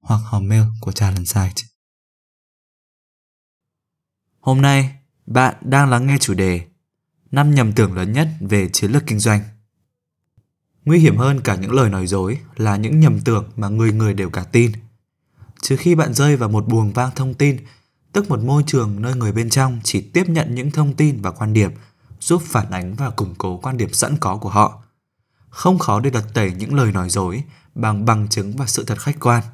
hoặc hòm mail của Talent Site. Hôm nay, bạn đang lắng nghe chủ đề năm nhầm tưởng lớn nhất về chiến lược kinh doanh. Nguy hiểm hơn cả những lời nói dối là những nhầm tưởng mà người người đều cả tin. Trừ khi bạn rơi vào một buồng vang thông tin, tức một môi trường nơi người bên trong chỉ tiếp nhận những thông tin và quan điểm giúp phản ánh và củng cố quan điểm sẵn có của họ. Không khó để đặt tẩy những lời nói dối bằng bằng chứng và sự thật khách quan.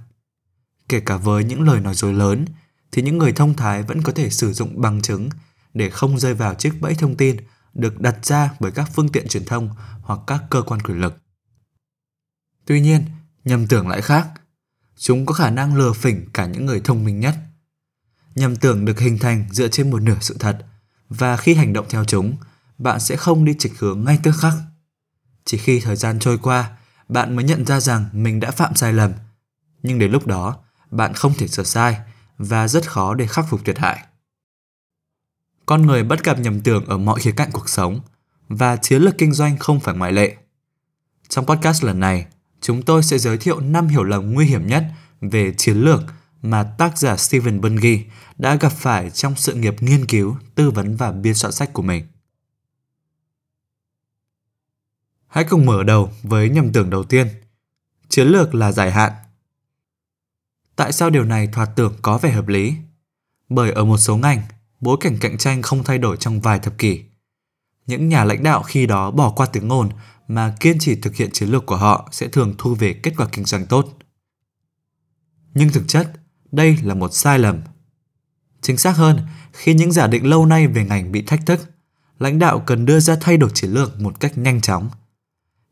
Kể cả với những lời nói dối lớn, thì những người thông thái vẫn có thể sử dụng bằng chứng để không rơi vào chiếc bẫy thông tin được đặt ra bởi các phương tiện truyền thông hoặc các cơ quan quyền lực. Tuy nhiên, nhầm tưởng lại khác. Chúng có khả năng lừa phỉnh cả những người thông minh nhất. Nhầm tưởng được hình thành dựa trên một nửa sự thật, và khi hành động theo chúng, bạn sẽ không đi trịch hướng ngay tức khắc. Chỉ khi thời gian trôi qua, bạn mới nhận ra rằng mình đã phạm sai lầm. Nhưng đến lúc đó, bạn không thể sửa sai và rất khó để khắc phục thiệt hại. Con người bất gặp nhầm tưởng ở mọi khía cạnh cuộc sống và chiến lược kinh doanh không phải ngoại lệ. Trong podcast lần này, chúng tôi sẽ giới thiệu 5 hiểu lầm nguy hiểm nhất về chiến lược mà tác giả Stephen Bungie đã gặp phải trong sự nghiệp nghiên cứu, tư vấn và biên soạn sách của mình. Hãy cùng mở đầu với nhầm tưởng đầu tiên. Chiến lược là dài hạn Tại sao điều này thoạt tưởng có vẻ hợp lý? Bởi ở một số ngành, bối cảnh cạnh tranh không thay đổi trong vài thập kỷ. Những nhà lãnh đạo khi đó bỏ qua tiếng ồn mà kiên trì thực hiện chiến lược của họ sẽ thường thu về kết quả kinh doanh tốt. Nhưng thực chất, đây là một sai lầm. Chính xác hơn, khi những giả định lâu nay về ngành bị thách thức, lãnh đạo cần đưa ra thay đổi chiến lược một cách nhanh chóng.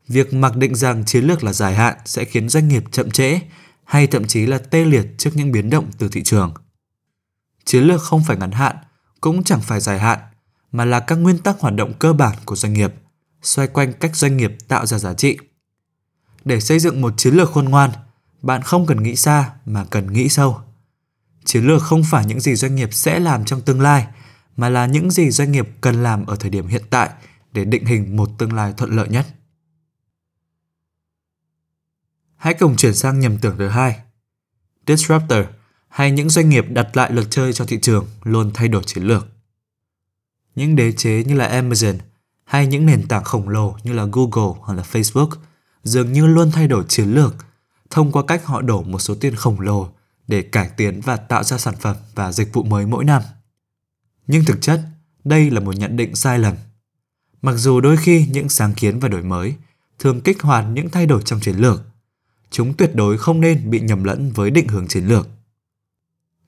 Việc mặc định rằng chiến lược là dài hạn sẽ khiến doanh nghiệp chậm trễ hay thậm chí là tê liệt trước những biến động từ thị trường. Chiến lược không phải ngắn hạn, cũng chẳng phải dài hạn, mà là các nguyên tắc hoạt động cơ bản của doanh nghiệp, xoay quanh cách doanh nghiệp tạo ra giá trị. Để xây dựng một chiến lược khôn ngoan, bạn không cần nghĩ xa mà cần nghĩ sâu. Chiến lược không phải những gì doanh nghiệp sẽ làm trong tương lai, mà là những gì doanh nghiệp cần làm ở thời điểm hiện tại để định hình một tương lai thuận lợi nhất. Hãy cùng chuyển sang nhầm tưởng thứ hai. Disruptor hay những doanh nghiệp đặt lại luật chơi cho thị trường luôn thay đổi chiến lược. Những đế chế như là Amazon hay những nền tảng khổng lồ như là Google hoặc là Facebook dường như luôn thay đổi chiến lược thông qua cách họ đổ một số tiền khổng lồ để cải tiến và tạo ra sản phẩm và dịch vụ mới mỗi năm. Nhưng thực chất, đây là một nhận định sai lầm. Mặc dù đôi khi những sáng kiến và đổi mới thường kích hoạt những thay đổi trong chiến lược, chúng tuyệt đối không nên bị nhầm lẫn với định hướng chiến lược.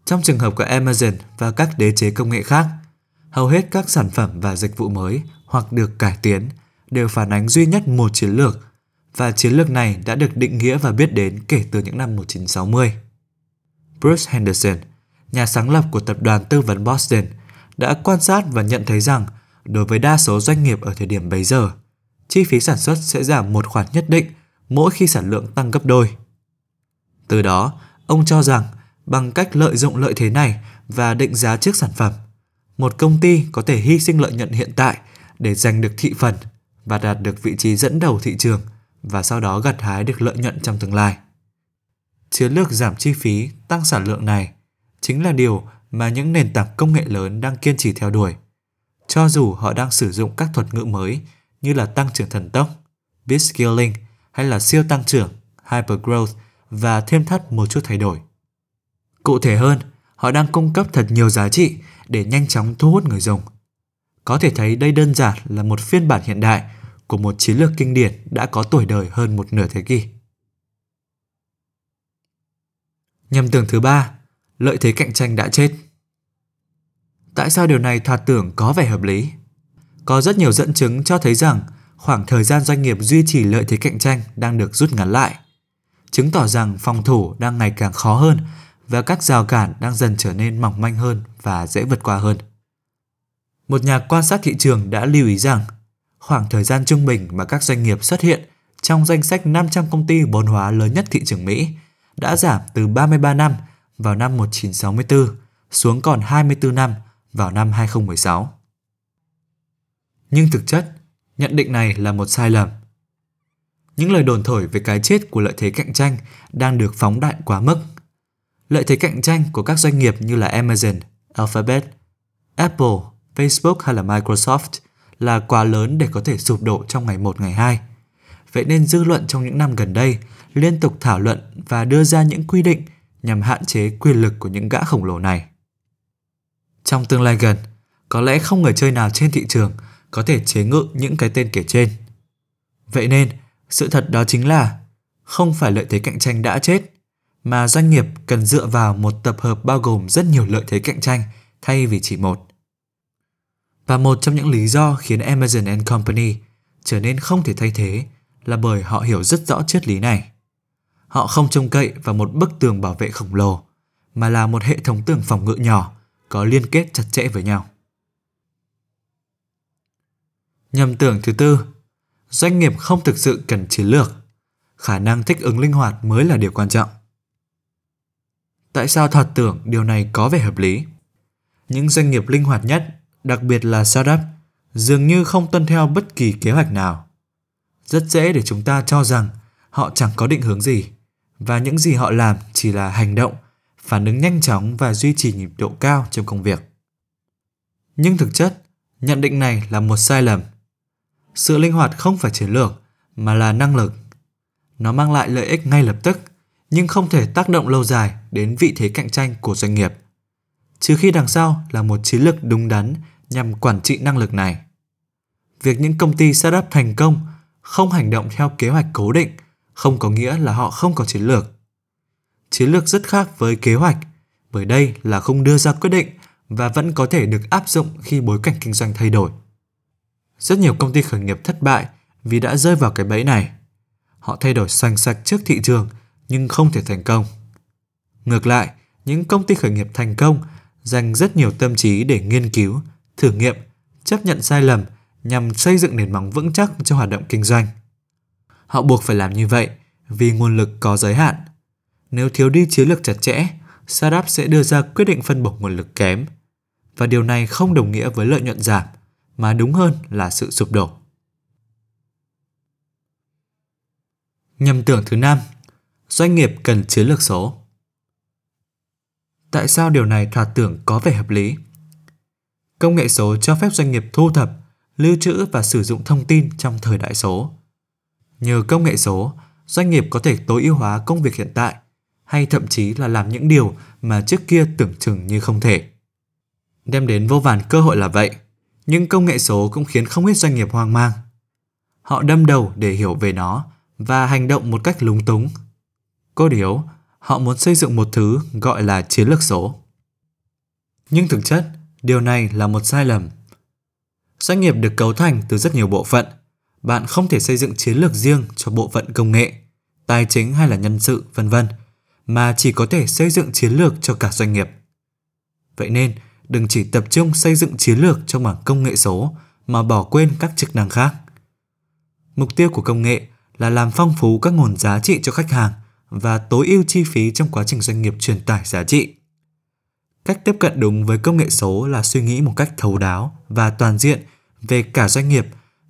Trong trường hợp của Amazon và các đế chế công nghệ khác, hầu hết các sản phẩm và dịch vụ mới hoặc được cải tiến đều phản ánh duy nhất một chiến lược và chiến lược này đã được định nghĩa và biết đến kể từ những năm 1960. Bruce Henderson, nhà sáng lập của tập đoàn tư vấn Boston, đã quan sát và nhận thấy rằng đối với đa số doanh nghiệp ở thời điểm bấy giờ, chi phí sản xuất sẽ giảm một khoản nhất định mỗi khi sản lượng tăng gấp đôi. Từ đó, ông cho rằng bằng cách lợi dụng lợi thế này và định giá trước sản phẩm, một công ty có thể hy sinh lợi nhuận hiện tại để giành được thị phần và đạt được vị trí dẫn đầu thị trường và sau đó gặt hái được lợi nhuận trong tương lai. Chiến lược giảm chi phí, tăng sản lượng này chính là điều mà những nền tảng công nghệ lớn đang kiên trì theo đuổi. Cho dù họ đang sử dụng các thuật ngữ mới như là tăng trưởng thần tốc, bit scaling hay là siêu tăng trưởng, hypergrowth và thêm thắt một chút thay đổi. Cụ thể hơn, họ đang cung cấp thật nhiều giá trị để nhanh chóng thu hút người dùng. Có thể thấy đây đơn giản là một phiên bản hiện đại của một chiến lược kinh điển đã có tuổi đời hơn một nửa thế kỷ. Nhầm tưởng thứ ba, lợi thế cạnh tranh đã chết. Tại sao điều này thoạt tưởng có vẻ hợp lý? Có rất nhiều dẫn chứng cho thấy rằng khoảng thời gian doanh nghiệp duy trì lợi thế cạnh tranh đang được rút ngắn lại, chứng tỏ rằng phòng thủ đang ngày càng khó hơn và các rào cản đang dần trở nên mỏng manh hơn và dễ vượt qua hơn. Một nhà quan sát thị trường đã lưu ý rằng khoảng thời gian trung bình mà các doanh nghiệp xuất hiện trong danh sách 500 công ty vốn hóa lớn nhất thị trường Mỹ đã giảm từ 33 năm vào năm 1964 xuống còn 24 năm vào năm 2016. Nhưng thực chất, nhận định này là một sai lầm. Những lời đồn thổi về cái chết của lợi thế cạnh tranh đang được phóng đại quá mức. Lợi thế cạnh tranh của các doanh nghiệp như là Amazon, Alphabet, Apple, Facebook hay là Microsoft là quá lớn để có thể sụp đổ trong ngày 1 ngày 2. Vậy nên dư luận trong những năm gần đây liên tục thảo luận và đưa ra những quy định nhằm hạn chế quyền lực của những gã khổng lồ này. Trong tương lai gần, có lẽ không người chơi nào trên thị trường có thể chế ngự những cái tên kể trên. Vậy nên, sự thật đó chính là không phải lợi thế cạnh tranh đã chết, mà doanh nghiệp cần dựa vào một tập hợp bao gồm rất nhiều lợi thế cạnh tranh thay vì chỉ một. Và một trong những lý do khiến Amazon and Company trở nên không thể thay thế là bởi họ hiểu rất rõ triết lý này. Họ không trông cậy vào một bức tường bảo vệ khổng lồ, mà là một hệ thống tường phòng ngự nhỏ có liên kết chặt chẽ với nhau. Nhầm tưởng thứ tư, doanh nghiệp không thực sự cần chiến lược. Khả năng thích ứng linh hoạt mới là điều quan trọng. Tại sao thoạt tưởng điều này có vẻ hợp lý? Những doanh nghiệp linh hoạt nhất, đặc biệt là startup, dường như không tuân theo bất kỳ kế hoạch nào. Rất dễ để chúng ta cho rằng họ chẳng có định hướng gì và những gì họ làm chỉ là hành động, phản ứng nhanh chóng và duy trì nhịp độ cao trong công việc. Nhưng thực chất, nhận định này là một sai lầm sự linh hoạt không phải chiến lược, mà là năng lực. Nó mang lại lợi ích ngay lập tức, nhưng không thể tác động lâu dài đến vị thế cạnh tranh của doanh nghiệp, trừ khi đằng sau là một chiến lược đúng đắn nhằm quản trị năng lực này. Việc những công ty startup thành công không hành động theo kế hoạch cố định không có nghĩa là họ không có chiến lược. Chiến lược rất khác với kế hoạch, bởi đây là không đưa ra quyết định và vẫn có thể được áp dụng khi bối cảnh kinh doanh thay đổi rất nhiều công ty khởi nghiệp thất bại vì đã rơi vào cái bẫy này. Họ thay đổi xoành sạch trước thị trường nhưng không thể thành công. Ngược lại, những công ty khởi nghiệp thành công dành rất nhiều tâm trí để nghiên cứu, thử nghiệm, chấp nhận sai lầm nhằm xây dựng nền móng vững chắc cho hoạt động kinh doanh. Họ buộc phải làm như vậy vì nguồn lực có giới hạn. Nếu thiếu đi chiến lược chặt chẽ, startup sẽ đưa ra quyết định phân bổ nguồn lực kém. Và điều này không đồng nghĩa với lợi nhuận giảm, mà đúng hơn là sự sụp đổ. Nhầm tưởng thứ năm, doanh nghiệp cần chiến lược số. Tại sao điều này thoạt tưởng có vẻ hợp lý? Công nghệ số cho phép doanh nghiệp thu thập, lưu trữ và sử dụng thông tin trong thời đại số. Nhờ công nghệ số, doanh nghiệp có thể tối ưu hóa công việc hiện tại hay thậm chí là làm những điều mà trước kia tưởng chừng như không thể. Đem đến vô vàn cơ hội là vậy – nhưng công nghệ số cũng khiến không ít doanh nghiệp hoang mang. Họ đâm đầu để hiểu về nó và hành động một cách lúng túng. Cô điều, họ muốn xây dựng một thứ gọi là chiến lược số. Nhưng thực chất, điều này là một sai lầm. Doanh nghiệp được cấu thành từ rất nhiều bộ phận. Bạn không thể xây dựng chiến lược riêng cho bộ phận công nghệ, tài chính hay là nhân sự, vân vân, mà chỉ có thể xây dựng chiến lược cho cả doanh nghiệp. Vậy nên, đừng chỉ tập trung xây dựng chiến lược trong mảng công nghệ số, mà bỏ quên các chức năng khác. Mục tiêu của công nghệ là làm phong phú các nguồn giá trị cho khách hàng và tối ưu chi phí trong quá trình doanh nghiệp truyền tải giá trị. Cách tiếp cận đúng với công nghệ số là suy nghĩ một cách thấu đáo và toàn diện về cả doanh nghiệp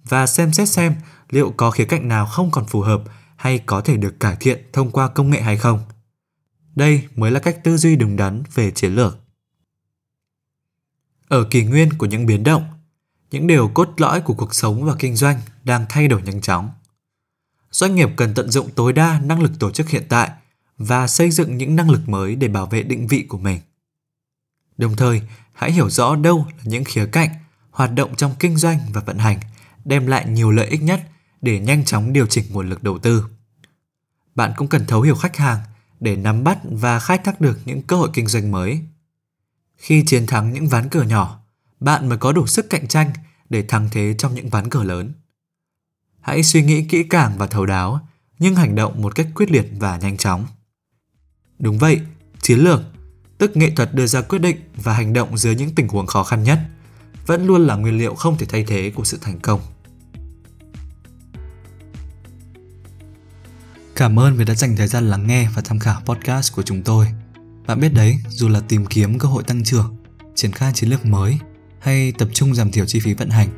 và xem xét xem liệu có khía cạnh nào không còn phù hợp hay có thể được cải thiện thông qua công nghệ hay không. Đây mới là cách tư duy đúng đắn về chiến lược. Ở kỳ nguyên của những biến động, những điều cốt lõi của cuộc sống và kinh doanh đang thay đổi nhanh chóng. Doanh nghiệp cần tận dụng tối đa năng lực tổ chức hiện tại và xây dựng những năng lực mới để bảo vệ định vị của mình. Đồng thời, hãy hiểu rõ đâu là những khía cạnh hoạt động trong kinh doanh và vận hành đem lại nhiều lợi ích nhất để nhanh chóng điều chỉnh nguồn lực đầu tư. Bạn cũng cần thấu hiểu khách hàng để nắm bắt và khai thác được những cơ hội kinh doanh mới khi chiến thắng những ván cờ nhỏ, bạn mới có đủ sức cạnh tranh để thắng thế trong những ván cờ lớn. Hãy suy nghĩ kỹ càng và thấu đáo, nhưng hành động một cách quyết liệt và nhanh chóng. Đúng vậy, chiến lược tức nghệ thuật đưa ra quyết định và hành động dưới những tình huống khó khăn nhất, vẫn luôn là nguyên liệu không thể thay thế của sự thành công. Cảm ơn vì đã dành thời gian lắng nghe và tham khảo podcast của chúng tôi. Bạn biết đấy, dù là tìm kiếm cơ hội tăng trưởng, triển khai chiến lược mới hay tập trung giảm thiểu chi phí vận hành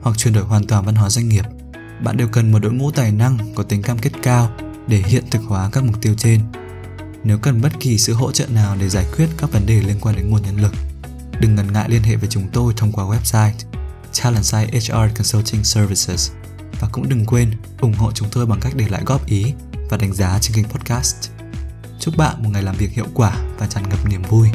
hoặc chuyển đổi hoàn toàn văn hóa doanh nghiệp, bạn đều cần một đội ngũ tài năng có tính cam kết cao để hiện thực hóa các mục tiêu trên. Nếu cần bất kỳ sự hỗ trợ nào để giải quyết các vấn đề liên quan đến nguồn nhân lực, đừng ngần ngại liên hệ với chúng tôi thông qua website Talentside HR Consulting Services và cũng đừng quên ủng hộ chúng tôi bằng cách để lại góp ý và đánh giá trên kênh podcast. Chúc bạn một ngày làm việc hiệu quả và tràn ngập niềm vui.